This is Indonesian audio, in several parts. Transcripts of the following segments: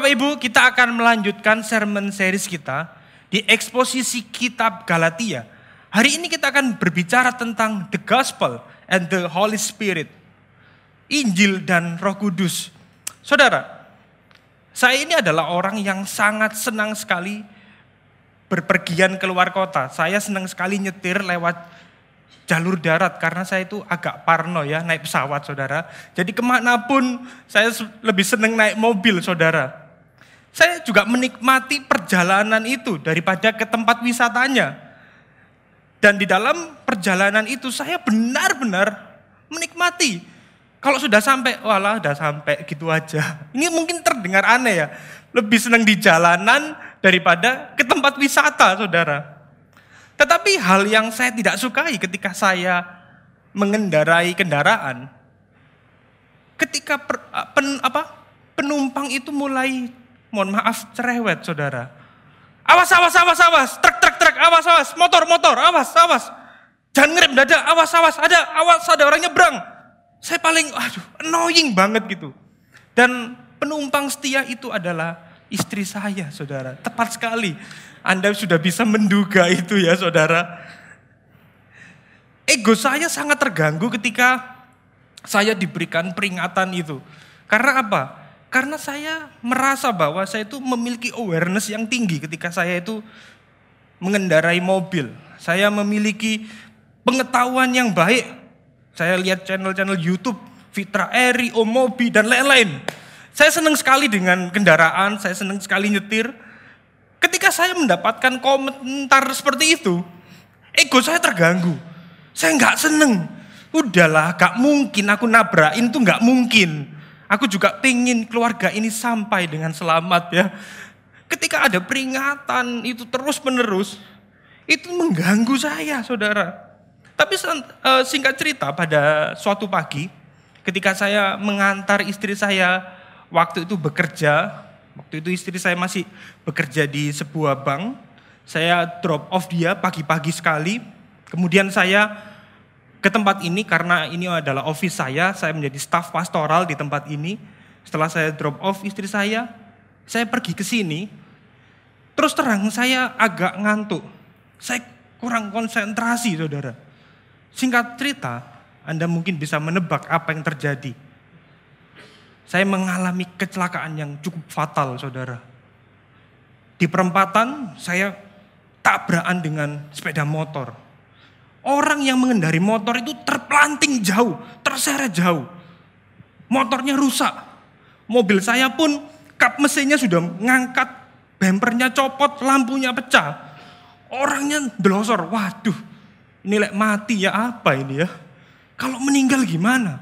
Bapak Ibu, kita akan melanjutkan sermon series kita di eksposisi kitab Galatia. Hari ini kita akan berbicara tentang the gospel and the Holy Spirit. Injil dan Roh Kudus. Saudara, saya ini adalah orang yang sangat senang sekali berpergian keluar kota. Saya senang sekali nyetir lewat jalur darat karena saya itu agak parno ya naik pesawat saudara. Jadi ke mana pun saya lebih senang naik mobil saudara. Saya juga menikmati perjalanan itu daripada ke tempat wisatanya. Dan di dalam perjalanan itu saya benar-benar menikmati. Kalau sudah sampai, walah sudah sampai gitu aja. Ini mungkin terdengar aneh ya. Lebih senang di jalanan daripada ke tempat wisata saudara. Tetapi hal yang saya tidak sukai ketika saya mengendarai kendaraan, ketika per, pen, apa, penumpang itu mulai, mohon maaf, cerewet saudara. Awas, awas, awas, awas, truk, truk, truk, awas, awas, motor, motor, awas, awas. Jangan ngerem, dada, awas, awas, ada, awas, ada orang nyebrang. Saya paling, aduh, annoying banget gitu. Dan penumpang setia itu adalah istri saya, saudara. Tepat sekali. Anda sudah bisa menduga itu ya saudara. Ego saya sangat terganggu ketika saya diberikan peringatan itu. Karena apa? Karena saya merasa bahwa saya itu memiliki awareness yang tinggi ketika saya itu mengendarai mobil. Saya memiliki pengetahuan yang baik. Saya lihat channel-channel YouTube, Fitra Eri, Omobi, dan lain-lain. Saya senang sekali dengan kendaraan, saya senang sekali nyetir. Ketika saya mendapatkan komentar seperti itu, ego saya terganggu. Saya nggak seneng. Udahlah, gak mungkin aku nabrakin tuh nggak mungkin. Aku juga pengen keluarga ini sampai dengan selamat ya. Ketika ada peringatan itu terus menerus, itu mengganggu saya saudara. Tapi eh, singkat cerita pada suatu pagi, ketika saya mengantar istri saya waktu itu bekerja Waktu itu istri saya masih bekerja di sebuah bank. Saya drop off dia pagi-pagi sekali. Kemudian saya ke tempat ini karena ini adalah office saya. Saya menjadi staff pastoral di tempat ini. Setelah saya drop off istri saya, saya pergi ke sini. Terus terang saya agak ngantuk. Saya kurang konsentrasi saudara. Singkat cerita, Anda mungkin bisa menebak apa yang terjadi saya mengalami kecelakaan yang cukup fatal, saudara. Di perempatan, saya tabrakan dengan sepeda motor. Orang yang mengendari motor itu terpelanting jauh, terseret jauh. Motornya rusak. Mobil saya pun kap mesinnya sudah ngangkat, bempernya copot, lampunya pecah. Orangnya delosor, waduh ini lek mati ya apa ini ya. Kalau meninggal gimana?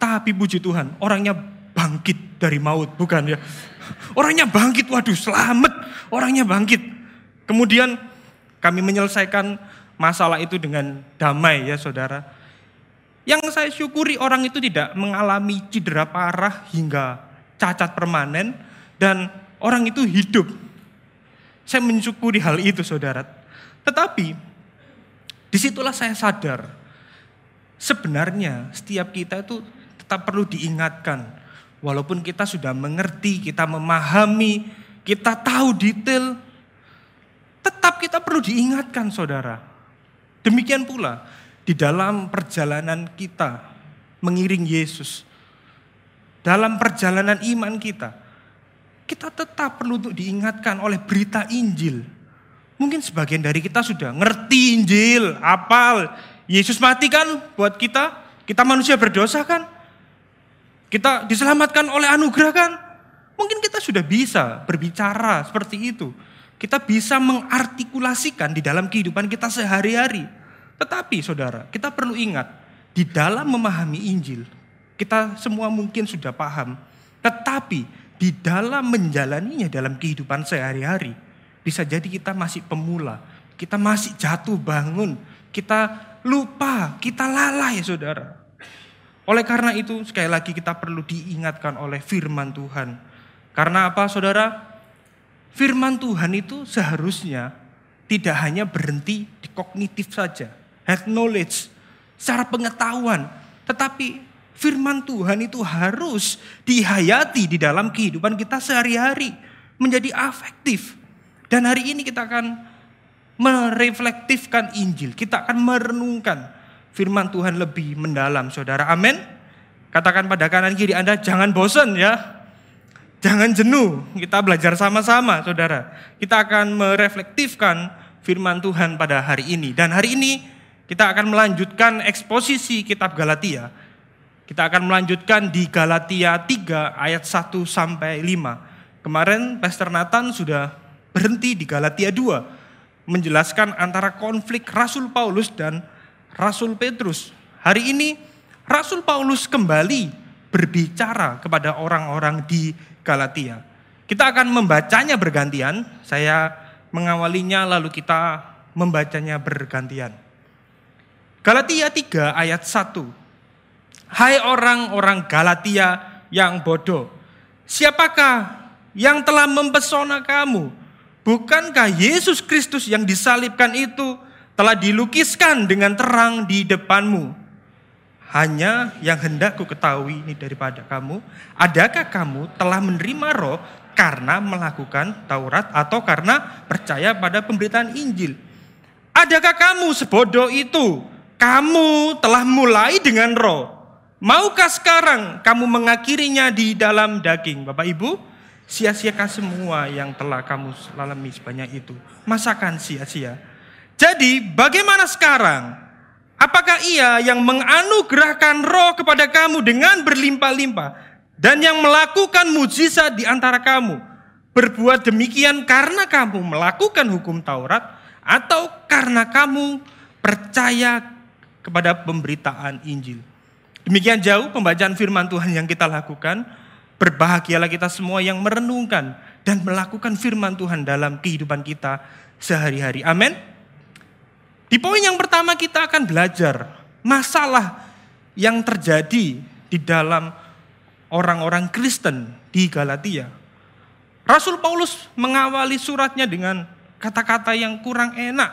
Tapi puji Tuhan, orangnya bangkit dari maut, bukan ya? Orangnya bangkit, waduh selamat, orangnya bangkit. Kemudian kami menyelesaikan masalah itu dengan damai ya saudara. Yang saya syukuri orang itu tidak mengalami cedera parah hingga cacat permanen dan orang itu hidup. Saya mensyukuri hal itu saudara. Tetapi di situlah saya sadar sebenarnya setiap kita itu tetap perlu diingatkan Walaupun kita sudah mengerti, kita memahami, kita tahu detail, tetap kita perlu diingatkan saudara. Demikian pula di dalam perjalanan kita mengiring Yesus. Dalam perjalanan iman kita, kita tetap perlu untuk diingatkan oleh berita Injil. Mungkin sebagian dari kita sudah ngerti Injil, apal. Yesus mati kan buat kita, kita manusia berdosa kan. Kita diselamatkan oleh anugerah kan? Mungkin kita sudah bisa berbicara seperti itu. Kita bisa mengartikulasikan di dalam kehidupan kita sehari-hari. Tetapi saudara, kita perlu ingat, di dalam memahami Injil, kita semua mungkin sudah paham. Tetapi di dalam menjalaninya dalam kehidupan sehari-hari, bisa jadi kita masih pemula. Kita masih jatuh bangun. Kita lupa, kita lalai saudara. Oleh karena itu, sekali lagi kita perlu diingatkan oleh firman Tuhan. Karena apa saudara? Firman Tuhan itu seharusnya tidak hanya berhenti di kognitif saja. Head knowledge, secara pengetahuan. Tetapi firman Tuhan itu harus dihayati di dalam kehidupan kita sehari-hari, menjadi afektif. Dan hari ini kita akan mereflektifkan Injil, kita akan merenungkan firman Tuhan lebih mendalam, saudara. Amin. Katakan pada kanan kiri Anda, jangan bosan ya. Jangan jenuh, kita belajar sama-sama saudara. Kita akan mereflektifkan firman Tuhan pada hari ini. Dan hari ini kita akan melanjutkan eksposisi kitab Galatia. Kita akan melanjutkan di Galatia 3 ayat 1 sampai 5. Kemarin Pastor Nathan sudah berhenti di Galatia 2 menjelaskan antara konflik Rasul Paulus dan Rasul Petrus. Hari ini Rasul Paulus kembali berbicara kepada orang-orang di Galatia. Kita akan membacanya bergantian, saya mengawalinya lalu kita membacanya bergantian. Galatia 3 ayat 1. Hai orang-orang Galatia yang bodoh, siapakah yang telah mempesona kamu? Bukankah Yesus Kristus yang disalibkan itu telah dilukiskan dengan terang di depanmu? Hanya yang hendak ku ketahui ini daripada kamu, adakah kamu telah menerima roh karena melakukan Taurat atau karena percaya pada pemberitaan Injil? Adakah kamu sebodoh itu? Kamu telah mulai dengan roh. Maukah sekarang kamu mengakhirinya di dalam daging? Bapak Ibu, sia-siakan semua yang telah kamu lalami sebanyak itu. Masakan sia-sia. Jadi bagaimana sekarang? Apakah ia yang menganugerahkan roh kepada kamu dengan berlimpah-limpah dan yang melakukan mujizat di antara kamu berbuat demikian karena kamu melakukan hukum Taurat atau karena kamu percaya kepada pemberitaan Injil. Demikian jauh pembacaan firman Tuhan yang kita lakukan. Berbahagialah kita semua yang merenungkan dan melakukan firman Tuhan dalam kehidupan kita sehari-hari. Amin. Di poin yang pertama kita akan belajar masalah yang terjadi di dalam orang-orang Kristen di Galatia. Rasul Paulus mengawali suratnya dengan kata-kata yang kurang enak.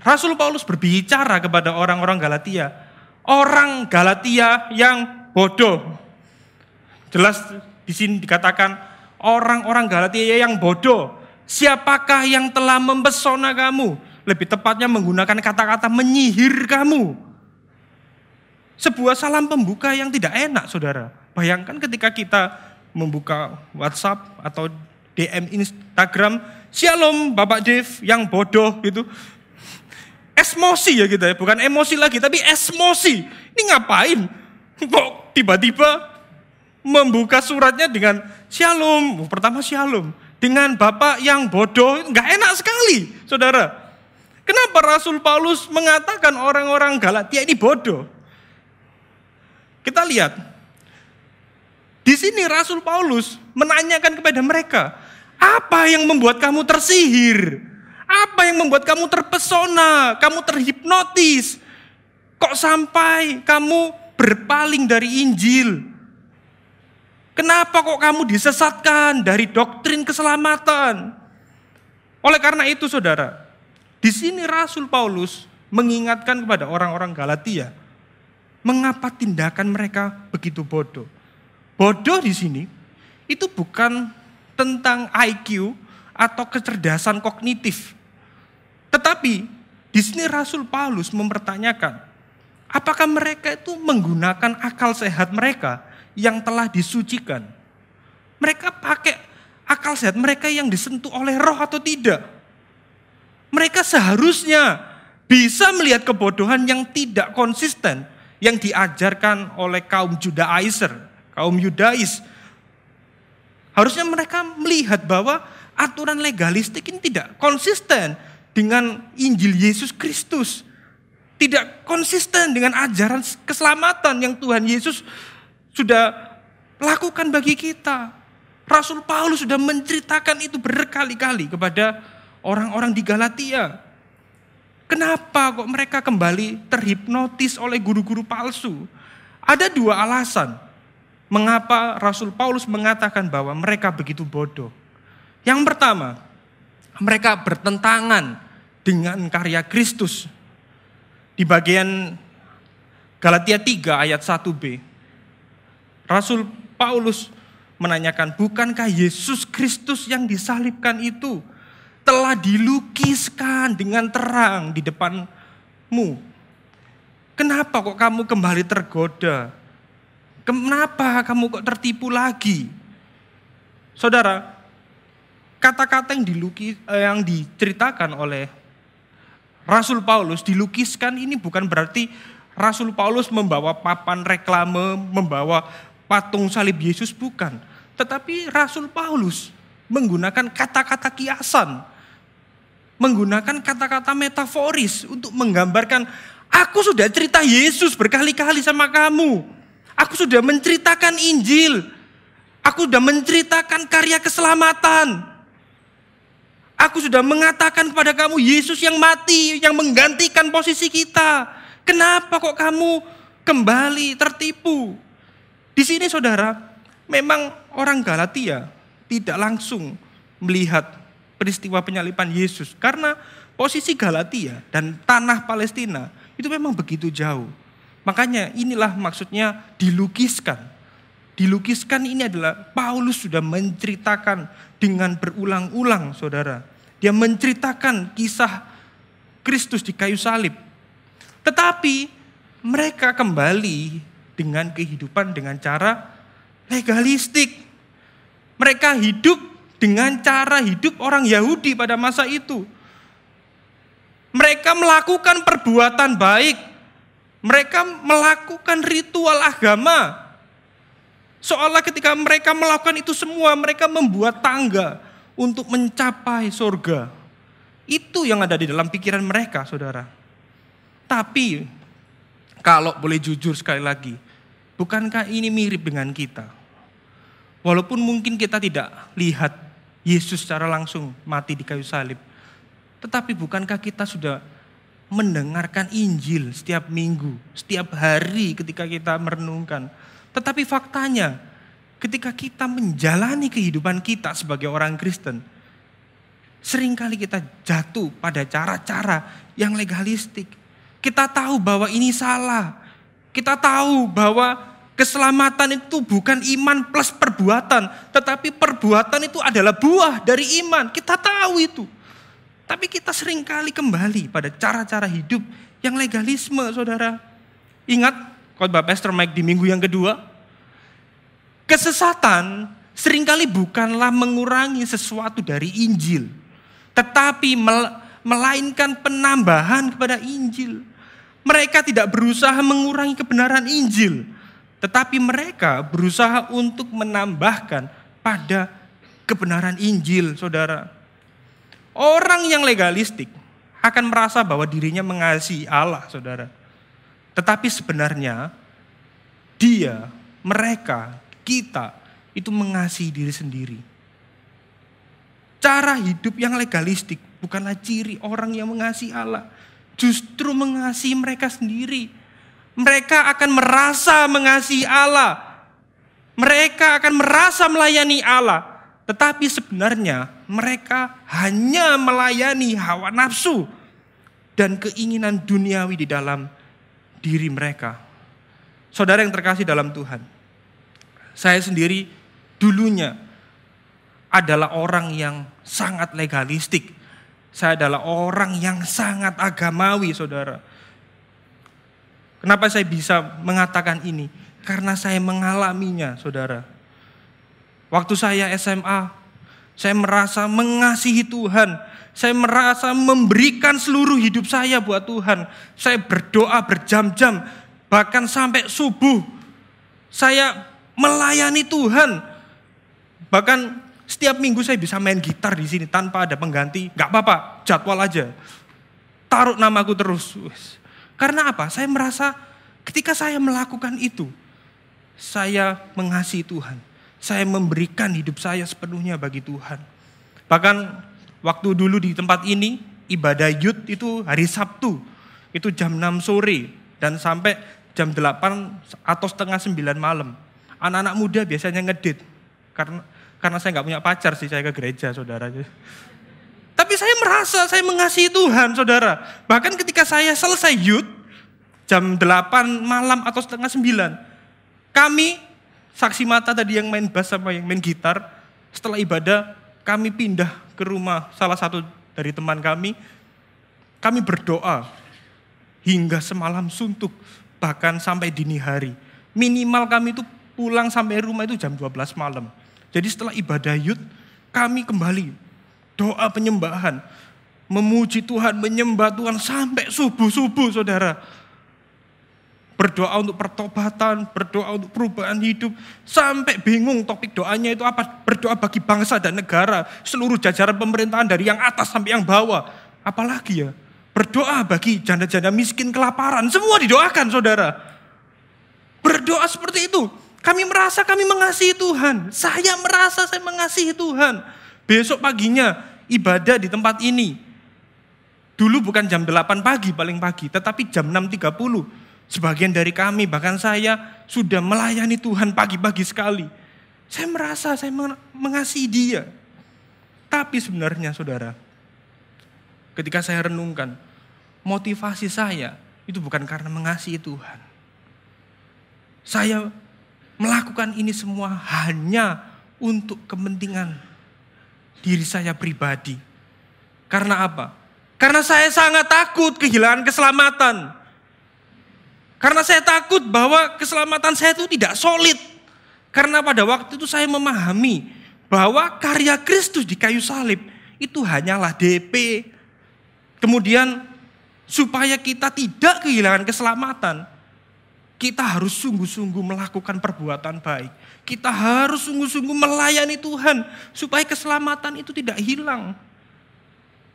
Rasul Paulus berbicara kepada orang-orang Galatia, orang Galatia yang bodoh. Jelas di sini dikatakan orang-orang Galatia yang bodoh. Siapakah yang telah mempesona kamu? Lebih tepatnya menggunakan kata-kata menyihir kamu. Sebuah salam pembuka yang tidak enak, saudara. Bayangkan ketika kita membuka WhatsApp atau DM Instagram, Shalom Bapak Dev yang bodoh gitu. Esmosi ya kita ya, bukan emosi lagi, tapi esmosi. Ini ngapain? Kok tiba-tiba membuka suratnya dengan Shalom, pertama Shalom. Dengan Bapak yang bodoh, nggak enak sekali, saudara. Kenapa Rasul Paulus mengatakan orang-orang Galatia ini bodoh? Kita lihat. Di sini Rasul Paulus menanyakan kepada mereka, apa yang membuat kamu tersihir? Apa yang membuat kamu terpesona, kamu terhipnotis? Kok sampai kamu berpaling dari Injil? Kenapa kok kamu disesatkan dari doktrin keselamatan? Oleh karena itu saudara, di sini Rasul Paulus mengingatkan kepada orang-orang Galatia, mengapa tindakan mereka begitu bodoh. Bodoh di sini itu bukan tentang IQ atau kecerdasan kognitif. Tetapi di sini Rasul Paulus mempertanyakan, apakah mereka itu menggunakan akal sehat mereka yang telah disucikan? Mereka pakai akal sehat mereka yang disentuh oleh roh atau tidak? Mereka seharusnya bisa melihat kebodohan yang tidak konsisten yang diajarkan oleh kaum Judaizer, kaum Yudais. Harusnya mereka melihat bahwa aturan legalistik ini tidak konsisten dengan Injil Yesus Kristus. Tidak konsisten dengan ajaran keselamatan yang Tuhan Yesus sudah lakukan bagi kita. Rasul Paulus sudah menceritakan itu berkali-kali kepada orang-orang di Galatia. Kenapa kok mereka kembali terhipnotis oleh guru-guru palsu? Ada dua alasan mengapa Rasul Paulus mengatakan bahwa mereka begitu bodoh. Yang pertama, mereka bertentangan dengan karya Kristus. Di bagian Galatia 3 ayat 1b. Rasul Paulus menanyakan, bukankah Yesus Kristus yang disalibkan itu telah dilukiskan dengan terang di depanmu? Kenapa kok kamu kembali tergoda? Kenapa kamu kok tertipu lagi? Saudara, kata-kata yang dilukis eh, yang diceritakan oleh Rasul Paulus dilukiskan ini bukan berarti Rasul Paulus membawa papan reklame, membawa patung salib Yesus bukan, tetapi Rasul Paulus menggunakan kata-kata kiasan, menggunakan kata-kata metaforis untuk menggambarkan aku sudah cerita Yesus berkali-kali sama kamu. Aku sudah menceritakan Injil. Aku sudah menceritakan karya keselamatan. Aku sudah mengatakan kepada kamu Yesus yang mati, yang menggantikan posisi kita. Kenapa kok kamu kembali tertipu? Di sini saudara, memang orang Galatia tidak langsung melihat peristiwa penyalipan Yesus. Karena posisi Galatia dan tanah Palestina itu memang begitu jauh. Makanya inilah maksudnya dilukiskan. Dilukiskan ini adalah Paulus sudah menceritakan dengan berulang-ulang saudara. Dia menceritakan kisah Kristus di kayu salib. Tetapi mereka kembali dengan kehidupan dengan cara legalistik. Mereka hidup dengan cara hidup orang Yahudi pada masa itu. Mereka melakukan perbuatan baik. Mereka melakukan ritual agama. Seolah ketika mereka melakukan itu semua, mereka membuat tangga untuk mencapai surga. Itu yang ada di dalam pikiran mereka, saudara. Tapi, kalau boleh jujur sekali lagi, bukankah ini mirip dengan kita? Walaupun mungkin kita tidak lihat Yesus secara langsung mati di kayu salib. Tetapi bukankah kita sudah mendengarkan Injil setiap minggu, setiap hari ketika kita merenungkan tetapi faktanya, ketika kita menjalani kehidupan kita sebagai orang Kristen, sering kali kita jatuh pada cara-cara yang legalistik. Kita tahu bahwa ini salah. Kita tahu bahwa keselamatan itu bukan iman plus perbuatan, tetapi perbuatan itu adalah buah dari iman. Kita tahu itu. Tapi kita sering kali kembali pada cara-cara hidup yang legalisme, saudara. Ingat khotbah Pastor Mike di minggu yang kedua, kesesatan sering kali bukanlah mengurangi sesuatu dari Injil, tetapi melainkan penambahan kepada Injil. Mereka tidak berusaha mengurangi kebenaran Injil, tetapi mereka berusaha untuk menambahkan pada kebenaran Injil, saudara. Orang yang legalistik akan merasa bahwa dirinya mengasihi Allah, saudara. Tetapi sebenarnya dia, mereka, kita itu mengasihi diri sendiri. Cara hidup yang legalistik bukanlah ciri orang yang mengasihi Allah. Justru mengasihi mereka sendiri. Mereka akan merasa mengasihi Allah. Mereka akan merasa melayani Allah. Tetapi sebenarnya mereka hanya melayani hawa nafsu dan keinginan duniawi di dalam diri mereka. Saudara yang terkasih dalam Tuhan, saya sendiri dulunya adalah orang yang sangat legalistik. Saya adalah orang yang sangat agamawi, saudara. Kenapa saya bisa mengatakan ini? Karena saya mengalaminya, saudara. Waktu saya SMA, saya merasa mengasihi Tuhan saya merasa memberikan seluruh hidup saya buat Tuhan. Saya berdoa berjam-jam, bahkan sampai subuh. Saya melayani Tuhan. Bahkan setiap minggu saya bisa main gitar di sini tanpa ada pengganti. Gak apa-apa, jadwal aja. Taruh namaku terus. Karena apa? Saya merasa ketika saya melakukan itu, saya mengasihi Tuhan. Saya memberikan hidup saya sepenuhnya bagi Tuhan. Bahkan Waktu dulu di tempat ini, ibadah yud itu hari Sabtu. Itu jam 6 sore dan sampai jam 8 atau setengah 9 malam. Anak-anak muda biasanya ngedit. Karena karena saya nggak punya pacar sih saya ke gereja saudara. Tapi saya merasa saya mengasihi Tuhan saudara. Bahkan ketika saya selesai yud, jam 8 malam atau setengah 9. Kami, saksi mata tadi yang main bass sama yang main gitar, setelah ibadah kami pindah ke rumah salah satu dari teman kami. Kami berdoa hingga semalam suntuk, bahkan sampai dini hari. Minimal kami itu pulang sampai rumah itu jam 12 malam. Jadi setelah ibadah yud, kami kembali doa penyembahan memuji Tuhan, menyembah Tuhan sampai subuh-subuh saudara. Berdoa untuk pertobatan, berdoa untuk perubahan hidup. Sampai bingung topik doanya itu apa. Berdoa bagi bangsa dan negara. Seluruh jajaran pemerintahan dari yang atas sampai yang bawah. Apalagi ya. Berdoa bagi janda-janda miskin kelaparan. Semua didoakan saudara. Berdoa seperti itu. Kami merasa kami mengasihi Tuhan. Saya merasa saya mengasihi Tuhan. Besok paginya ibadah di tempat ini. Dulu bukan jam 8 pagi paling pagi, tetapi jam 6.30. Sebagian dari kami, bahkan saya sudah melayani Tuhan pagi-pagi sekali. Saya merasa saya mengasihi dia. Tapi sebenarnya saudara, ketika saya renungkan, motivasi saya itu bukan karena mengasihi Tuhan. Saya melakukan ini semua hanya untuk kepentingan diri saya pribadi. Karena apa? Karena saya sangat takut kehilangan keselamatan. Karena saya takut bahwa keselamatan saya itu tidak solid. Karena pada waktu itu saya memahami bahwa karya Kristus di kayu salib itu hanyalah DP. Kemudian supaya kita tidak kehilangan keselamatan, kita harus sungguh-sungguh melakukan perbuatan baik. Kita harus sungguh-sungguh melayani Tuhan supaya keselamatan itu tidak hilang.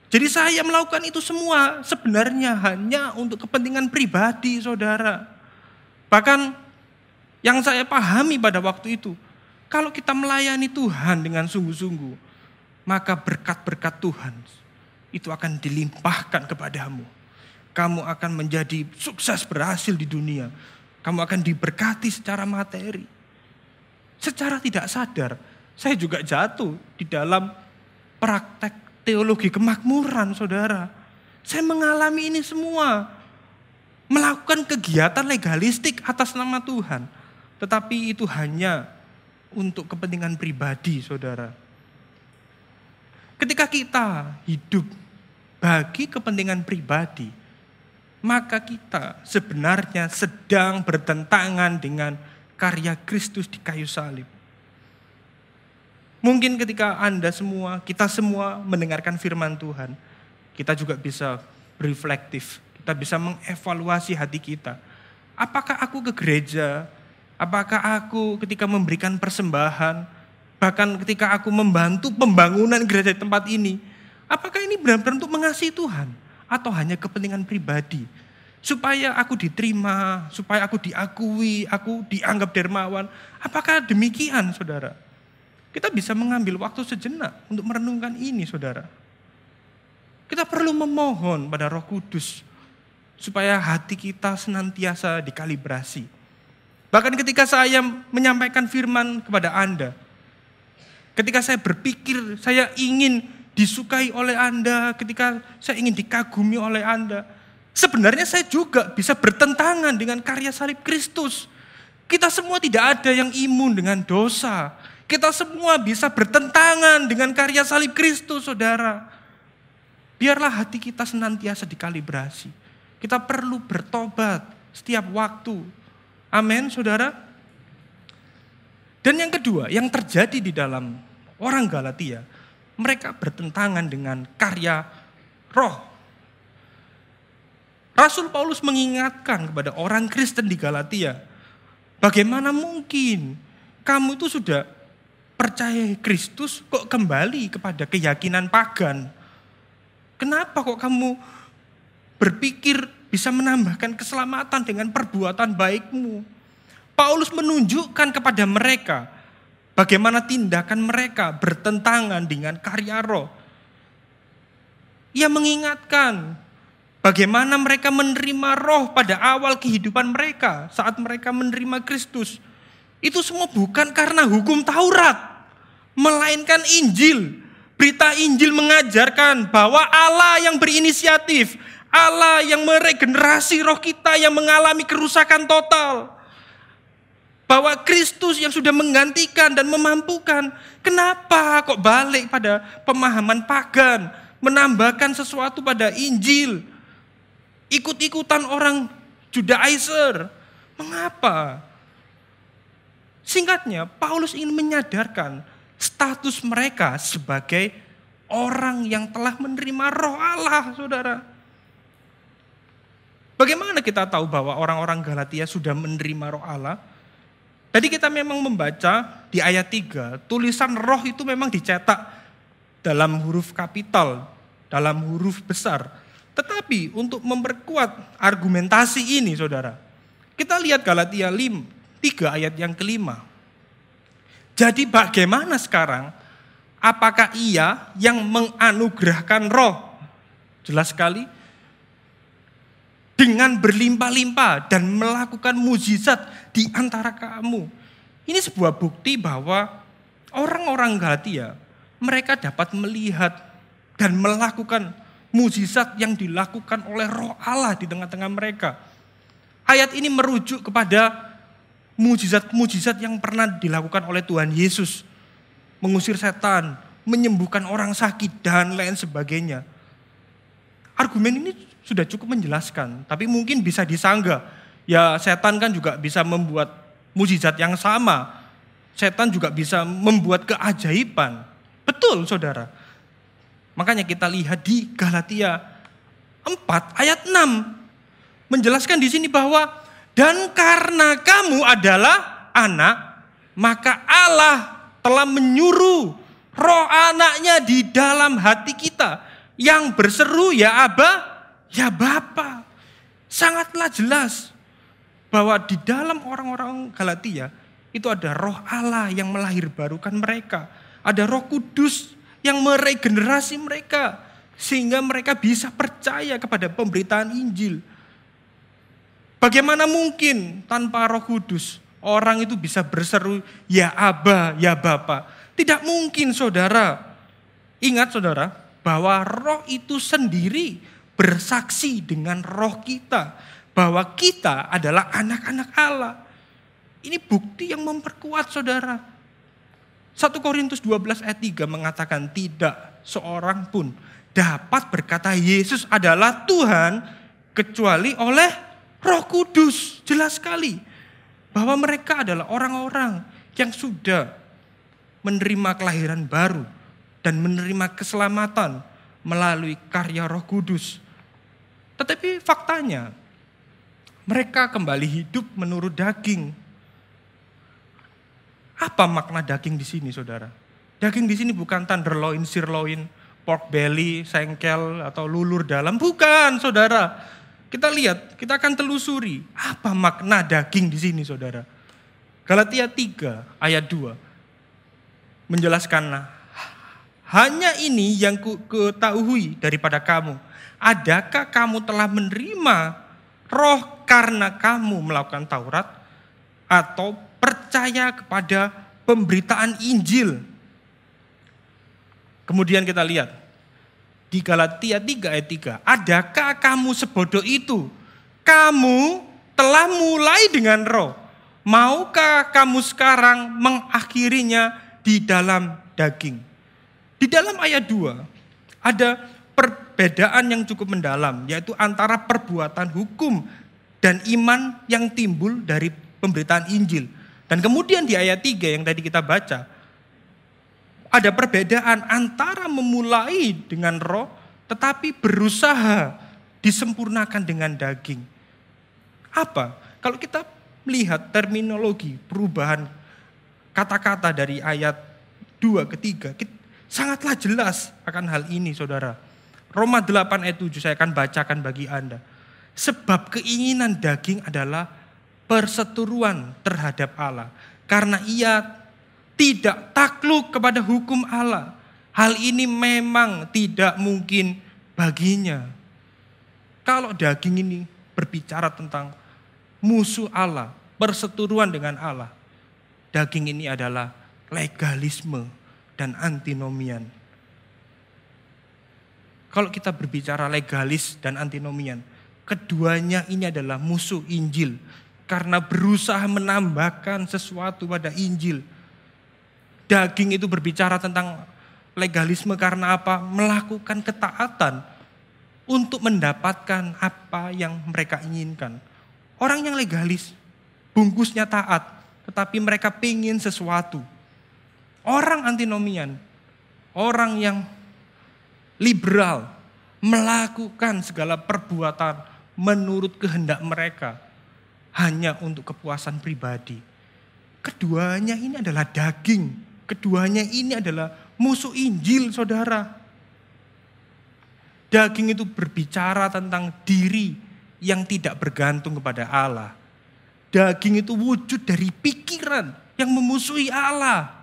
Jadi saya melakukan itu semua sebenarnya hanya untuk kepentingan pribadi saudara. Bahkan yang saya pahami pada waktu itu, kalau kita melayani Tuhan dengan sungguh-sungguh, maka berkat-berkat Tuhan itu akan dilimpahkan kepadamu. Kamu akan menjadi sukses berhasil di dunia. Kamu akan diberkati secara materi. Secara tidak sadar, saya juga jatuh di dalam praktek teologi kemakmuran, saudara. Saya mengalami ini semua. Melakukan kegiatan legalistik atas nama Tuhan. Tetapi itu hanya untuk kepentingan pribadi, saudara. Ketika kita hidup bagi kepentingan pribadi, maka kita sebenarnya sedang bertentangan dengan karya Kristus di kayu salib. Mungkin ketika Anda semua, kita semua mendengarkan firman Tuhan, kita juga bisa reflektif, kita bisa mengevaluasi hati kita. Apakah aku ke gereja? Apakah aku ketika memberikan persembahan, bahkan ketika aku membantu pembangunan gereja di tempat ini, apakah ini benar-benar untuk mengasihi Tuhan atau hanya kepentingan pribadi? Supaya aku diterima, supaya aku diakui, aku dianggap dermawan. Apakah demikian, saudara? Kita bisa mengambil waktu sejenak untuk merenungkan ini, saudara. Kita perlu memohon pada Roh Kudus supaya hati kita senantiasa dikalibrasi. Bahkan ketika saya menyampaikan firman kepada Anda, ketika saya berpikir saya ingin disukai oleh Anda, ketika saya ingin dikagumi oleh Anda, sebenarnya saya juga bisa bertentangan dengan karya salib Kristus. Kita semua tidak ada yang imun dengan dosa. Kita semua bisa bertentangan dengan karya salib Kristus, saudara. Biarlah hati kita senantiasa dikalibrasi. Kita perlu bertobat setiap waktu. Amin, saudara. Dan yang kedua, yang terjadi di dalam orang Galatia, mereka bertentangan dengan karya roh. Rasul Paulus mengingatkan kepada orang Kristen di Galatia, bagaimana mungkin kamu itu sudah percaya Kristus kok kembali kepada keyakinan pagan? Kenapa kok kamu berpikir bisa menambahkan keselamatan dengan perbuatan baikmu? Paulus menunjukkan kepada mereka bagaimana tindakan mereka bertentangan dengan karya roh. Ia mengingatkan bagaimana mereka menerima roh pada awal kehidupan mereka saat mereka menerima Kristus. Itu semua bukan karena hukum Taurat, melainkan Injil. Berita Injil mengajarkan bahwa Allah yang berinisiatif, Allah yang meregenerasi roh kita yang mengalami kerusakan total. Bahwa Kristus yang sudah menggantikan dan memampukan. Kenapa kok balik pada pemahaman pagan? Menambahkan sesuatu pada Injil. Ikut-ikutan orang Judaizer. Mengapa? Singkatnya, Paulus ingin menyadarkan status mereka sebagai orang yang telah menerima roh Allah, saudara. Bagaimana kita tahu bahwa orang-orang Galatia sudah menerima roh Allah? Tadi kita memang membaca di ayat 3, tulisan roh itu memang dicetak dalam huruf kapital, dalam huruf besar. Tetapi untuk memperkuat argumentasi ini saudara, kita lihat Galatia 5, 3 ayat yang kelima. Jadi bagaimana sekarang? Apakah ia yang menganugerahkan roh? Jelas sekali, dengan berlimpah-limpah dan melakukan mujizat di antara kamu. Ini sebuah bukti bahwa orang-orang Galatia mereka dapat melihat dan melakukan mujizat yang dilakukan oleh Roh Allah di tengah-tengah mereka. Ayat ini merujuk kepada mujizat-mujizat yang pernah dilakukan oleh Tuhan Yesus. Mengusir setan, menyembuhkan orang sakit dan lain sebagainya. Argumen ini sudah cukup menjelaskan, tapi mungkin bisa disanggah. Ya setan kan juga bisa membuat mujizat yang sama. Setan juga bisa membuat keajaiban. Betul saudara. Makanya kita lihat di Galatia 4 ayat 6. Menjelaskan di sini bahwa dan karena kamu adalah anak, maka Allah telah menyuruh roh anaknya di dalam hati kita yang berseru ya Abah, Ya Bapa, sangatlah jelas bahwa di dalam orang-orang Galatia itu ada roh Allah yang melahirbarukan mereka. Ada roh kudus yang meregenerasi mereka. Sehingga mereka bisa percaya kepada pemberitaan Injil. Bagaimana mungkin tanpa roh kudus orang itu bisa berseru ya Aba, ya Bapa. Tidak mungkin saudara. Ingat saudara bahwa roh itu sendiri bersaksi dengan roh kita bahwa kita adalah anak-anak Allah. Ini bukti yang memperkuat saudara. 1 Korintus 12 ayat 3 mengatakan tidak seorang pun dapat berkata Yesus adalah Tuhan kecuali oleh Roh Kudus. Jelas sekali bahwa mereka adalah orang-orang yang sudah menerima kelahiran baru dan menerima keselamatan melalui karya Roh Kudus. Tetapi faktanya, mereka kembali hidup menurut daging. Apa makna daging di sini, saudara? Daging di sini bukan tenderloin, sirloin, pork belly, sengkel, atau lulur dalam. Bukan, saudara. Kita lihat, kita akan telusuri. Apa makna daging di sini, saudara? Galatia 3 ayat 2 menjelaskan hanya ini yang ku ketahui daripada kamu adakah kamu telah menerima roh karena kamu melakukan Taurat atau percaya kepada pemberitaan Injil? Kemudian kita lihat di Galatia 3 ayat 3, adakah kamu sebodoh itu? Kamu telah mulai dengan roh. Maukah kamu sekarang mengakhirinya di dalam daging? Di dalam ayat 2 ada perbedaan yang cukup mendalam, yaitu antara perbuatan hukum dan iman yang timbul dari pemberitaan Injil. Dan kemudian di ayat 3 yang tadi kita baca, ada perbedaan antara memulai dengan roh, tetapi berusaha disempurnakan dengan daging. Apa? Kalau kita melihat terminologi perubahan kata-kata dari ayat 2 ke 3, sangatlah jelas akan hal ini saudara. Roma 8 ayat 7 saya akan bacakan bagi Anda. Sebab keinginan daging adalah perseteruan terhadap Allah. Karena ia tidak takluk kepada hukum Allah. Hal ini memang tidak mungkin baginya. Kalau daging ini berbicara tentang musuh Allah, perseteruan dengan Allah. Daging ini adalah legalisme dan antinomian kalau kita berbicara legalis dan antinomian, keduanya ini adalah musuh Injil karena berusaha menambahkan sesuatu pada Injil. Daging itu berbicara tentang legalisme karena apa? Melakukan ketaatan untuk mendapatkan apa yang mereka inginkan. Orang yang legalis, bungkusnya taat, tetapi mereka pingin sesuatu. Orang antinomian, orang yang liberal, melakukan segala perbuatan menurut kehendak mereka hanya untuk kepuasan pribadi. Keduanya ini adalah daging, keduanya ini adalah musuh Injil, saudara. Daging itu berbicara tentang diri yang tidak bergantung kepada Allah. Daging itu wujud dari pikiran yang memusuhi Allah.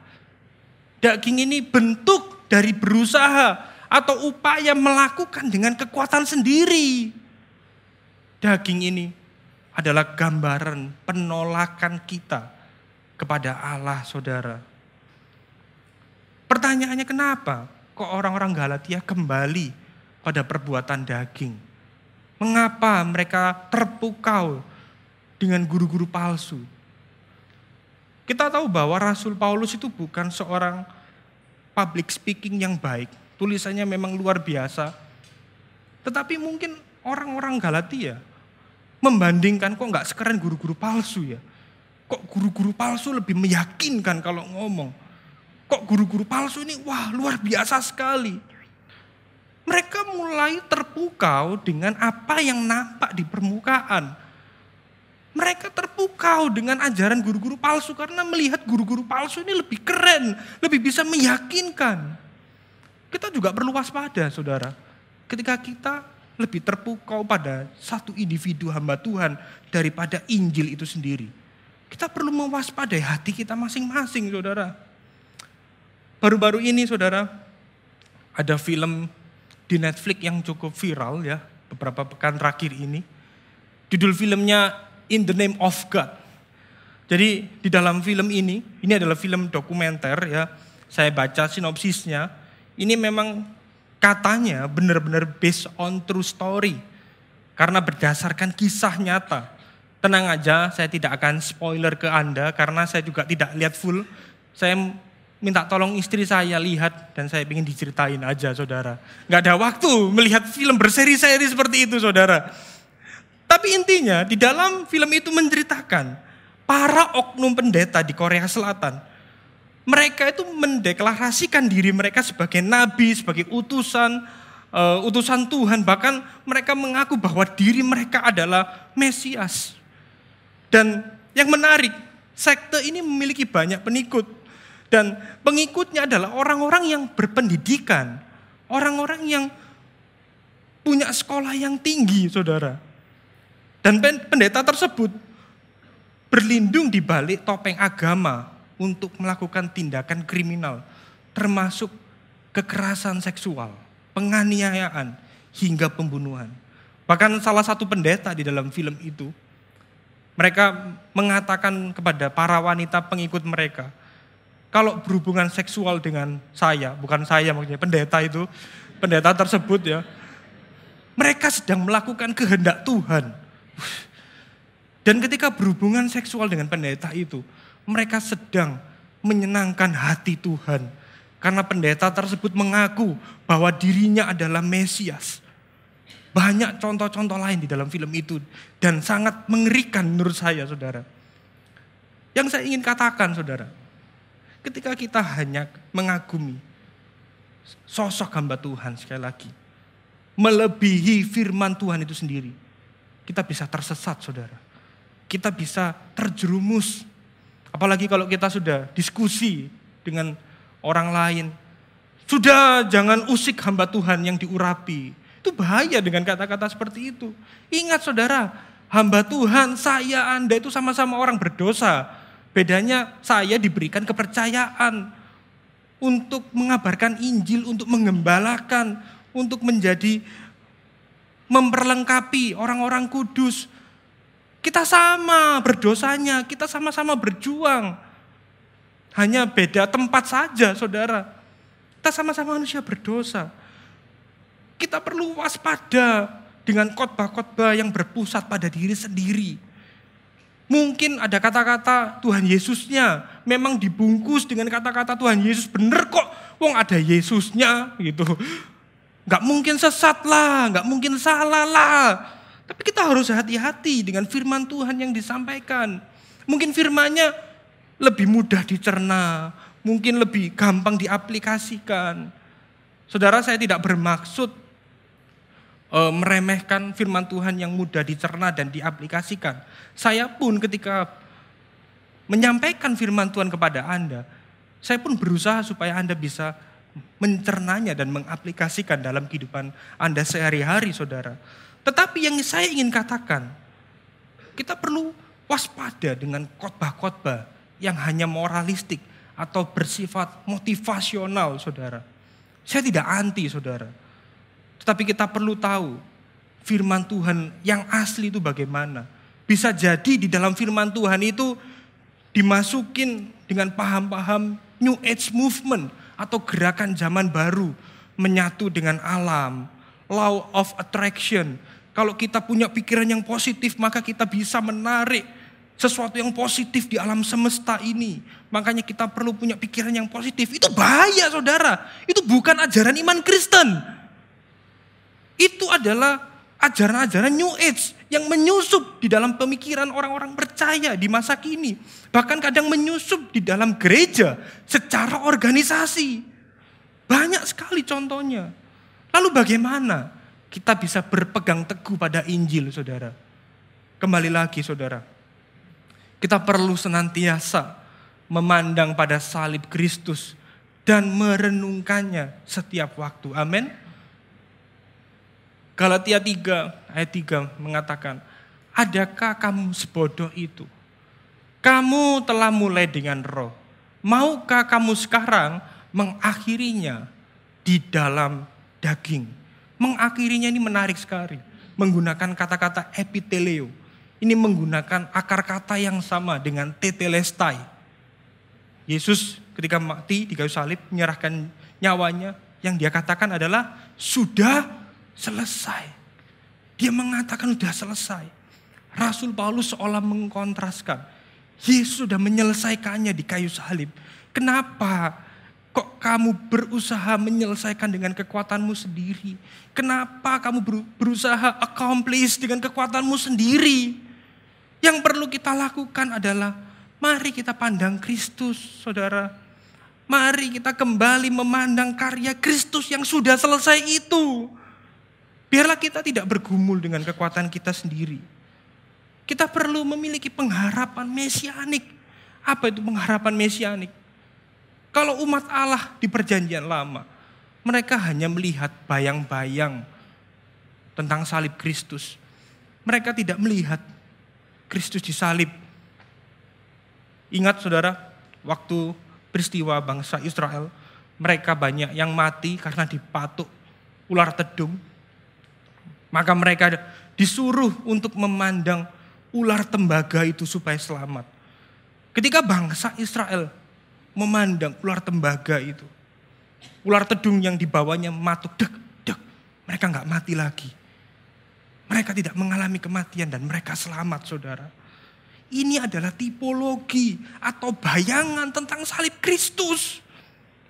Daging ini bentuk dari berusaha atau upaya melakukan dengan kekuatan sendiri. Daging ini adalah gambaran penolakan kita kepada Allah, saudara. Pertanyaannya kenapa kok orang-orang Galatia kembali pada perbuatan daging? Mengapa mereka terpukau dengan guru-guru palsu? Kita tahu bahwa Rasul Paulus itu bukan seorang public speaking yang baik tulisannya memang luar biasa. Tetapi mungkin orang-orang Galatia membandingkan kok nggak sekeren guru-guru palsu ya. Kok guru-guru palsu lebih meyakinkan kalau ngomong. Kok guru-guru palsu ini wah luar biasa sekali. Mereka mulai terpukau dengan apa yang nampak di permukaan. Mereka terpukau dengan ajaran guru-guru palsu karena melihat guru-guru palsu ini lebih keren, lebih bisa meyakinkan. Kita juga perlu waspada, saudara. Ketika kita lebih terpukau pada satu individu hamba Tuhan daripada Injil itu sendiri. Kita perlu mewaspadai hati kita masing-masing, saudara. Baru-baru ini, saudara, ada film di Netflix yang cukup viral ya, beberapa pekan terakhir ini. Judul filmnya In the Name of God. Jadi di dalam film ini, ini adalah film dokumenter ya. Saya baca sinopsisnya ini memang katanya benar-benar based on true story. Karena berdasarkan kisah nyata. Tenang aja, saya tidak akan spoiler ke Anda karena saya juga tidak lihat full. Saya minta tolong istri saya lihat dan saya ingin diceritain aja saudara. Nggak ada waktu melihat film berseri-seri seperti itu saudara. Tapi intinya di dalam film itu menceritakan para oknum pendeta di Korea Selatan mereka itu mendeklarasikan diri mereka sebagai nabi, sebagai utusan, uh, utusan Tuhan. Bahkan mereka mengaku bahwa diri mereka adalah Mesias. Dan yang menarik, sekte ini memiliki banyak pengikut. Dan pengikutnya adalah orang-orang yang berpendidikan. Orang-orang yang punya sekolah yang tinggi, saudara. Dan pendeta tersebut berlindung di balik topeng agama untuk melakukan tindakan kriminal, termasuk kekerasan seksual, penganiayaan, hingga pembunuhan. Bahkan salah satu pendeta di dalam film itu, mereka mengatakan kepada para wanita pengikut mereka, kalau berhubungan seksual dengan saya, bukan saya maksudnya, pendeta itu, pendeta tersebut ya, mereka sedang melakukan kehendak Tuhan. Dan ketika berhubungan seksual dengan pendeta itu, mereka sedang menyenangkan hati Tuhan. Karena pendeta tersebut mengaku bahwa dirinya adalah Mesias. Banyak contoh-contoh lain di dalam film itu. Dan sangat mengerikan menurut saya saudara. Yang saya ingin katakan saudara. Ketika kita hanya mengagumi sosok hamba Tuhan sekali lagi. Melebihi firman Tuhan itu sendiri. Kita bisa tersesat saudara. Kita bisa terjerumus Apalagi kalau kita sudah diskusi dengan orang lain. Sudah jangan usik hamba Tuhan yang diurapi. Itu bahaya dengan kata-kata seperti itu. Ingat saudara, hamba Tuhan, saya, Anda itu sama-sama orang berdosa. Bedanya saya diberikan kepercayaan untuk mengabarkan Injil, untuk mengembalakan, untuk menjadi memperlengkapi orang-orang kudus. Kita sama berdosanya, kita sama-sama berjuang. Hanya beda tempat saja, saudara. Kita sama-sama manusia berdosa. Kita perlu waspada dengan khotbah-khotbah yang berpusat pada diri sendiri. Mungkin ada kata-kata Tuhan Yesusnya memang dibungkus dengan kata-kata Tuhan Yesus bener kok. Wong ada Yesusnya gitu. Gak mungkin sesat lah, gak mungkin salah lah. Tapi kita harus hati-hati dengan firman Tuhan yang disampaikan. Mungkin firmannya lebih mudah dicerna, mungkin lebih gampang diaplikasikan. Saudara saya tidak bermaksud e, meremehkan firman Tuhan yang mudah dicerna dan diaplikasikan. Saya pun ketika menyampaikan firman Tuhan kepada Anda, saya pun berusaha supaya Anda bisa mencernanya dan mengaplikasikan dalam kehidupan Anda sehari-hari, saudara. Tetapi yang saya ingin katakan, kita perlu waspada dengan khotbah-khotbah yang hanya moralistik atau bersifat motivasional, saudara. Saya tidak anti, saudara. Tetapi kita perlu tahu firman Tuhan yang asli itu bagaimana. Bisa jadi di dalam firman Tuhan itu dimasukin dengan paham-paham New Age Movement atau gerakan zaman baru menyatu dengan alam, law of attraction. Kalau kita punya pikiran yang positif, maka kita bisa menarik sesuatu yang positif di alam semesta ini. Makanya kita perlu punya pikiran yang positif. Itu bahaya saudara. Itu bukan ajaran iman Kristen. Itu adalah ajaran-ajaran New Age yang menyusup di dalam pemikiran orang-orang percaya di masa kini. Bahkan kadang menyusup di dalam gereja secara organisasi. Banyak sekali contohnya. Lalu bagaimana kita bisa berpegang teguh pada Injil saudara? Kembali lagi saudara kita perlu senantiasa memandang pada salib Kristus dan merenungkannya setiap waktu. Amin. Galatia 3 ayat 3 mengatakan, "Adakah kamu sebodoh itu? Kamu telah mulai dengan roh. Maukah kamu sekarang mengakhirinya di dalam daging?" Mengakhirinya ini menarik sekali. Menggunakan kata-kata epiteleo ini menggunakan akar kata yang sama dengan tetelestai. Yesus ketika mati di kayu salib menyerahkan nyawanya yang dia katakan adalah sudah selesai. Dia mengatakan sudah selesai. Rasul Paulus seolah mengkontraskan. Yesus sudah menyelesaikannya di kayu salib. Kenapa kok kamu berusaha menyelesaikan dengan kekuatanmu sendiri? Kenapa kamu berusaha accomplish dengan kekuatanmu sendiri? Yang perlu kita lakukan adalah mari kita pandang Kristus, saudara. Mari kita kembali memandang karya Kristus yang sudah selesai itu. Biarlah kita tidak bergumul dengan kekuatan kita sendiri. Kita perlu memiliki pengharapan mesianik. Apa itu pengharapan mesianik? Kalau umat Allah di perjanjian lama, mereka hanya melihat bayang-bayang tentang salib Kristus. Mereka tidak melihat Kristus disalib. Ingat saudara, waktu peristiwa bangsa Israel, mereka banyak yang mati karena dipatuk ular tedung. Maka mereka disuruh untuk memandang ular tembaga itu supaya selamat. Ketika bangsa Israel memandang ular tembaga itu, ular tedung yang dibawanya matuk, dek, dek, mereka nggak mati lagi. Mereka tidak mengalami kematian dan mereka selamat saudara. Ini adalah tipologi atau bayangan tentang salib Kristus.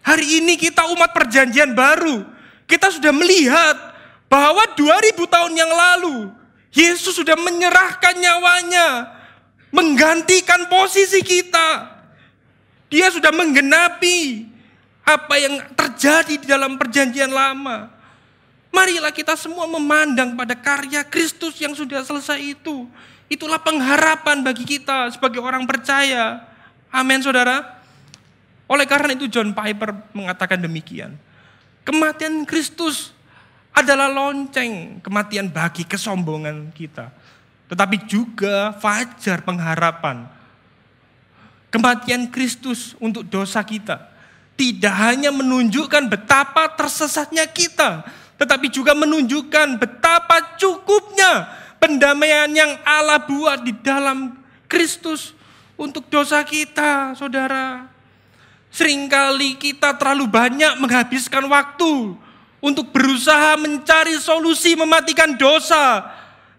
Hari ini kita umat perjanjian baru. Kita sudah melihat bahwa 2000 tahun yang lalu Yesus sudah menyerahkan nyawanya. Menggantikan posisi kita. Dia sudah menggenapi apa yang terjadi di dalam perjanjian lama. Marilah kita semua memandang pada karya Kristus yang sudah selesai itu. Itulah pengharapan bagi kita sebagai orang percaya. Amin saudara. Oleh karena itu John Piper mengatakan demikian. Kematian Kristus adalah lonceng kematian bagi kesombongan kita. Tetapi juga fajar pengharapan. Kematian Kristus untuk dosa kita. Tidak hanya menunjukkan betapa tersesatnya kita tetapi juga menunjukkan betapa cukupnya pendamaian yang Allah buat di dalam Kristus untuk dosa kita, saudara. Seringkali kita terlalu banyak menghabiskan waktu untuk berusaha mencari solusi mematikan dosa,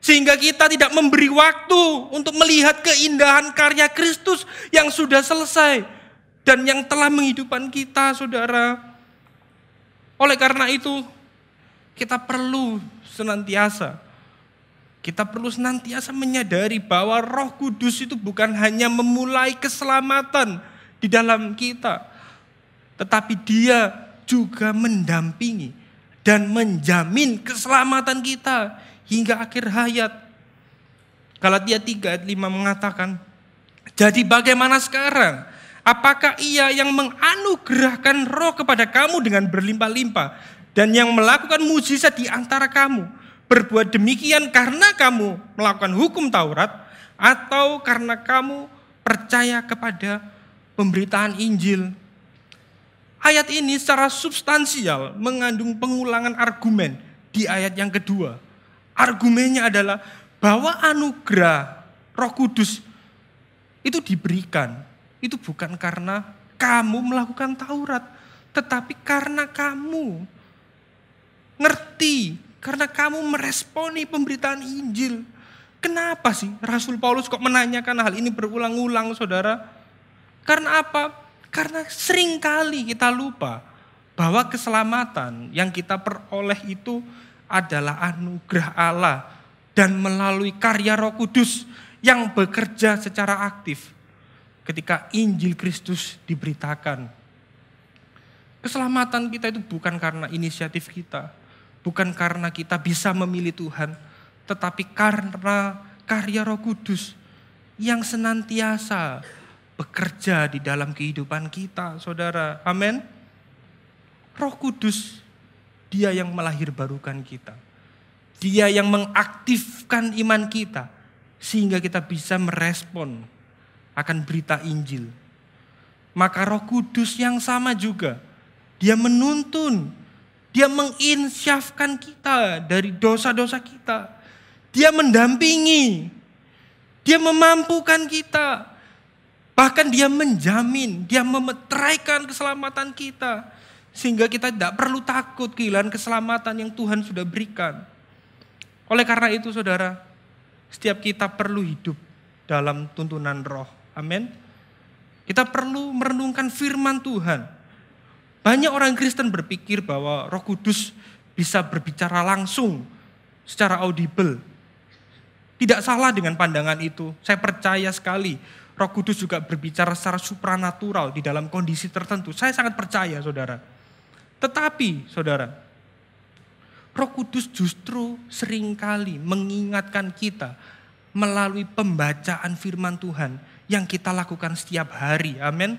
sehingga kita tidak memberi waktu untuk melihat keindahan karya Kristus yang sudah selesai dan yang telah menghidupkan kita, saudara. Oleh karena itu, kita perlu senantiasa kita perlu senantiasa menyadari bahwa Roh Kudus itu bukan hanya memulai keselamatan di dalam kita, tetapi Dia juga mendampingi dan menjamin keselamatan kita hingga akhir hayat. Galatia 3 ayat 5 mengatakan, jadi bagaimana sekarang? Apakah ia yang menganugerahkan roh kepada kamu dengan berlimpah-limpah dan yang melakukan mujizat di antara kamu? berbuat demikian karena kamu melakukan hukum Taurat atau karena kamu percaya kepada pemberitaan Injil. Ayat ini secara substansial mengandung pengulangan argumen di ayat yang kedua. Argumennya adalah bahwa anugerah Roh Kudus itu diberikan. Itu bukan karena kamu melakukan Taurat, tetapi karena kamu ngerti karena kamu meresponi pemberitaan Injil. Kenapa sih Rasul Paulus kok menanyakan hal ini berulang-ulang saudara? Karena apa? Karena sering kali kita lupa bahwa keselamatan yang kita peroleh itu adalah anugerah Allah dan melalui karya Roh Kudus yang bekerja secara aktif ketika Injil Kristus diberitakan. Keselamatan kita itu bukan karena inisiatif kita, Bukan karena kita bisa memilih Tuhan, tetapi karena karya Roh Kudus yang senantiasa bekerja di dalam kehidupan kita, saudara. Amin. Roh Kudus, Dia yang melahirbarukan kita. Dia yang mengaktifkan iman kita sehingga kita bisa merespon akan berita Injil. Maka Roh Kudus yang sama juga dia menuntun dia menginsyafkan kita dari dosa-dosa kita. Dia mendampingi. Dia memampukan kita. Bahkan dia menjamin, dia memeteraikan keselamatan kita. Sehingga kita tidak perlu takut kehilangan keselamatan yang Tuhan sudah berikan. Oleh karena itu saudara, setiap kita perlu hidup dalam tuntunan roh. Amin. Kita perlu merenungkan firman Tuhan banyak orang Kristen berpikir bahwa Roh Kudus bisa berbicara langsung secara audible. Tidak salah dengan pandangan itu. Saya percaya sekali Roh Kudus juga berbicara secara supranatural di dalam kondisi tertentu. Saya sangat percaya, Saudara. Tetapi, Saudara, Roh Kudus justru sering kali mengingatkan kita melalui pembacaan firman Tuhan yang kita lakukan setiap hari. Amin.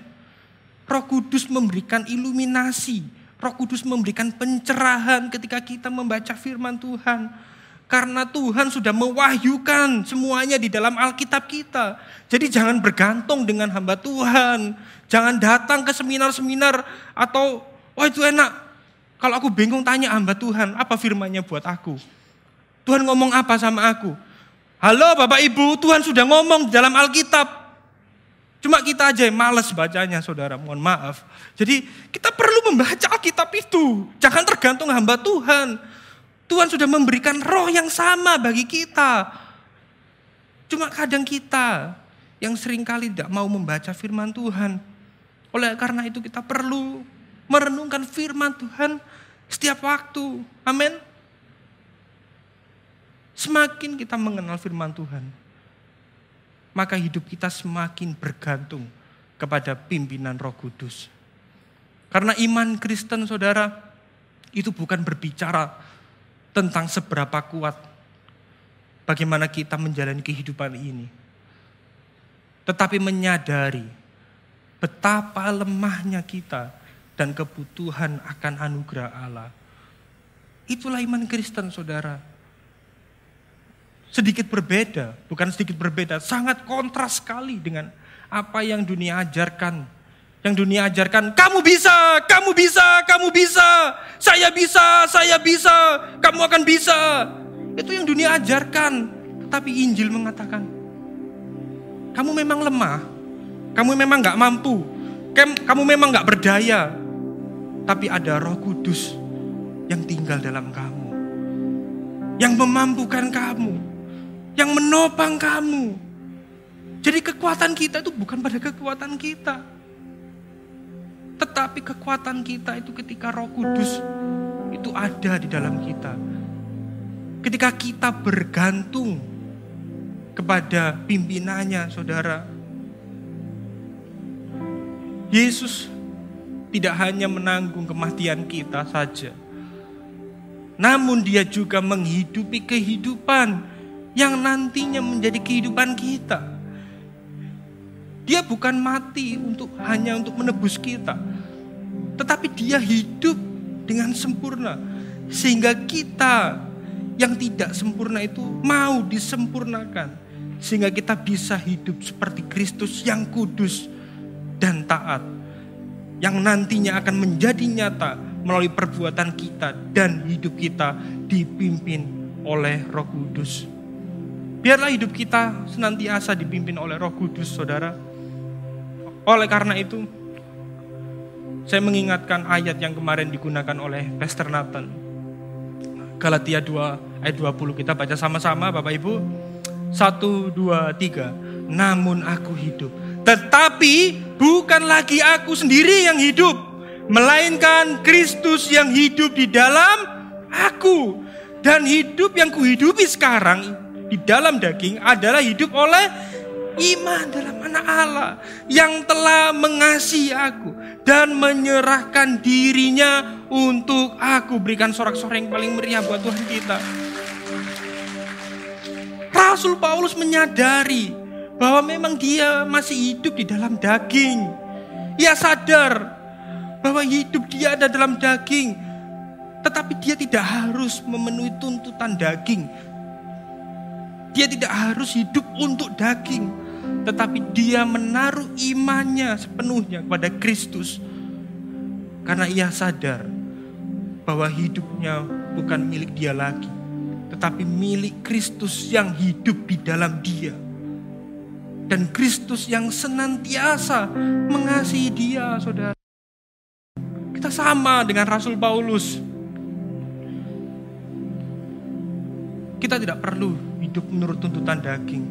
Roh Kudus memberikan iluminasi, Roh Kudus memberikan pencerahan ketika kita membaca firman Tuhan. Karena Tuhan sudah mewahyukan semuanya di dalam Alkitab kita. Jadi jangan bergantung dengan hamba Tuhan. Jangan datang ke seminar-seminar atau, wah itu enak. Kalau aku bingung tanya hamba Tuhan, apa firmannya buat aku? Tuhan ngomong apa sama aku? Halo Bapak Ibu, Tuhan sudah ngomong dalam Alkitab. Cuma kita aja yang males bacanya saudara, mohon maaf. Jadi kita perlu membaca Alkitab itu. Jangan tergantung hamba Tuhan. Tuhan sudah memberikan roh yang sama bagi kita. Cuma kadang kita yang sering kali tidak mau membaca firman Tuhan. Oleh karena itu kita perlu merenungkan firman Tuhan setiap waktu. Amin. Semakin kita mengenal firman Tuhan, maka hidup kita semakin bergantung kepada pimpinan Roh Kudus. Karena iman Kristen, saudara, itu bukan berbicara tentang seberapa kuat bagaimana kita menjalani kehidupan ini, tetapi menyadari betapa lemahnya kita dan kebutuhan akan anugerah Allah. Itulah iman Kristen, saudara sedikit berbeda, bukan sedikit berbeda, sangat kontras sekali dengan apa yang dunia ajarkan. Yang dunia ajarkan, kamu bisa, kamu bisa, kamu bisa, saya bisa, saya bisa, kamu akan bisa. Itu yang dunia ajarkan. Tapi Injil mengatakan, kamu memang lemah, kamu memang gak mampu, kamu memang gak berdaya. Tapi ada roh kudus yang tinggal dalam kamu. Yang memampukan kamu. Yang menopang kamu. Jadi kekuatan kita itu bukan pada kekuatan kita. Tetapi kekuatan kita itu ketika roh kudus itu ada di dalam kita. Ketika kita bergantung kepada pimpinannya saudara. Yesus tidak hanya menanggung kematian kita saja. Namun dia juga menghidupi kehidupan yang nantinya menjadi kehidupan kita. Dia bukan mati untuk hanya untuk menebus kita, tetapi dia hidup dengan sempurna sehingga kita yang tidak sempurna itu mau disempurnakan sehingga kita bisa hidup seperti Kristus yang kudus dan taat yang nantinya akan menjadi nyata melalui perbuatan kita dan hidup kita dipimpin oleh Roh Kudus. Biarlah hidup kita senantiasa dipimpin oleh Roh Kudus, Saudara. Oleh karena itu, saya mengingatkan ayat yang kemarin digunakan oleh Pastor Nathan. Galatia 2 ayat 20 kita baca sama-sama Bapak Ibu. 1 2 3. Namun aku hidup tetapi bukan lagi aku sendiri yang hidup, melainkan Kristus yang hidup di dalam aku. Dan hidup yang kuhidupi sekarang di dalam daging adalah hidup oleh iman dalam anak Allah yang telah mengasihi aku dan menyerahkan dirinya untuk aku berikan sorak-sorak yang paling meriah buat Tuhan kita. Rasul Paulus menyadari bahwa memang dia masih hidup di dalam daging. Ia sadar bahwa hidup dia ada dalam daging, tetapi dia tidak harus memenuhi tuntutan daging. Dia tidak harus hidup untuk daging, tetapi dia menaruh imannya sepenuhnya kepada Kristus. Karena ia sadar bahwa hidupnya bukan milik dia lagi, tetapi milik Kristus yang hidup di dalam dia dan Kristus yang senantiasa mengasihi dia, saudara. Kita sama dengan Rasul Paulus. Kita tidak perlu hidup menurut tuntutan daging.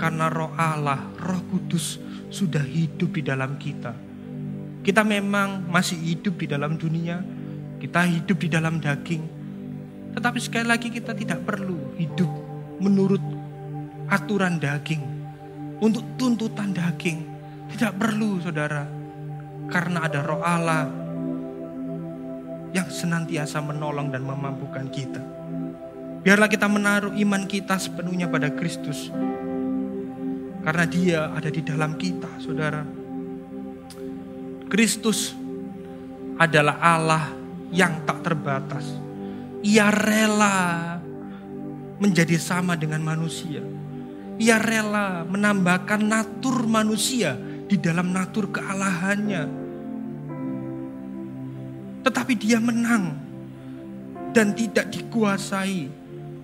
Karena roh Allah, roh kudus sudah hidup di dalam kita. Kita memang masih hidup di dalam dunia. Kita hidup di dalam daging. Tetapi sekali lagi kita tidak perlu hidup menurut aturan daging untuk tuntutan daging. Tidak perlu saudara. Karena ada roh Allah yang senantiasa menolong dan memampukan kita. Biarlah kita menaruh iman kita sepenuhnya pada Kristus. Karena dia ada di dalam kita saudara. Kristus adalah Allah yang tak terbatas. Ia rela menjadi sama dengan manusia ia rela menambahkan natur manusia di dalam natur kealahannya. Tetapi dia menang dan tidak dikuasai,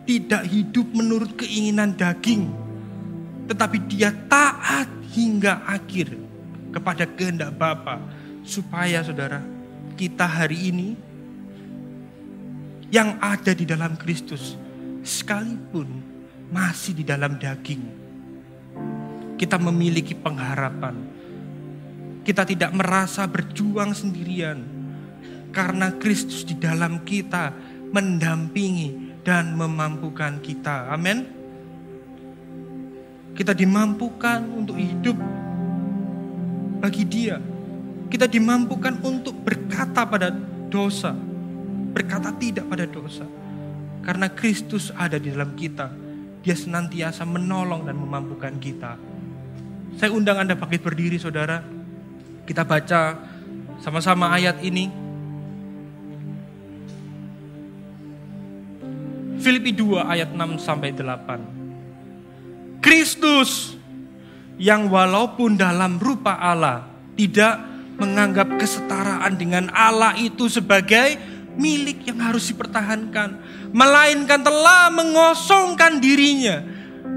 tidak hidup menurut keinginan daging, tetapi dia taat hingga akhir kepada kehendak Bapa supaya saudara kita hari ini yang ada di dalam Kristus sekalipun masih di dalam daging. Kita memiliki pengharapan. Kita tidak merasa berjuang sendirian karena Kristus di dalam kita mendampingi dan memampukan kita. Amin. Kita dimampukan untuk hidup bagi Dia. Kita dimampukan untuk berkata pada dosa, berkata tidak pada dosa, karena Kristus ada di dalam kita dia senantiasa menolong dan memampukan kita. Saya undang Anda bangkit berdiri saudara. Kita baca sama-sama ayat ini. Filipi 2 ayat 6 sampai 8. Kristus yang walaupun dalam rupa Allah tidak menganggap kesetaraan dengan Allah itu sebagai milik yang harus dipertahankan, melainkan telah mengosongkan dirinya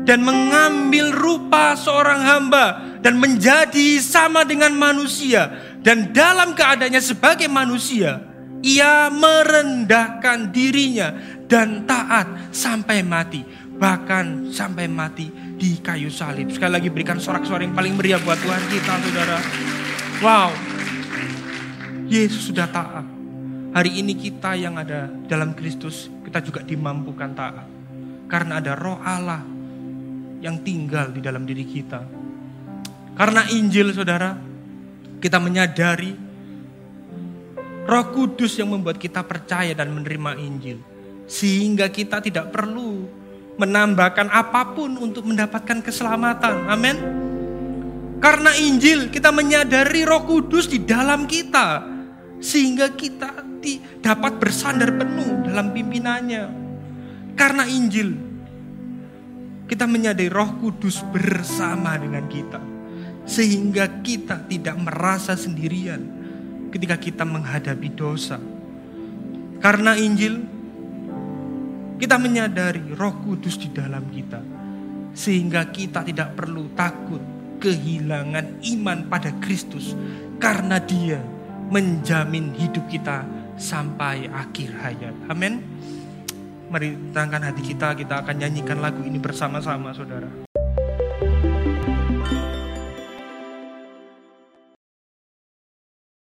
dan mengambil rupa seorang hamba dan menjadi sama dengan manusia dan dalam keadaannya sebagai manusia Ia merendahkan dirinya dan taat sampai mati. Bahkan sampai mati di kayu salib. Sekali lagi berikan sorak-sorak yang paling meriah buat Tuhan kita saudara. Wow. Yesus sudah taat. Hari ini kita yang ada dalam Kristus, kita juga dimampukan taat. Karena ada roh Allah yang tinggal di dalam diri kita. Karena Injil saudara, kita menyadari roh kudus yang membuat kita percaya dan menerima Injil. Sehingga kita tidak perlu menambahkan apa pun untuk mendapatkan keselamatan. Amin. Karena Injil kita menyadari roh kudus di dalam kita. Sehingga kita dapat bersandar penuh dalam pimpinannya. Karena Injil kita menyadari roh kudus bersama dengan kita. Sehingga kita tidak merasa sendirian ketika kita menghadapi dosa. Karena Injil kita menyadari roh kudus di dalam kita. Sehingga kita tidak perlu takut kehilangan iman pada Kristus. Karena dia menjamin hidup kita sampai akhir hayat. Amin. Mari tangan hati kita, kita akan nyanyikan lagu ini bersama-sama saudara.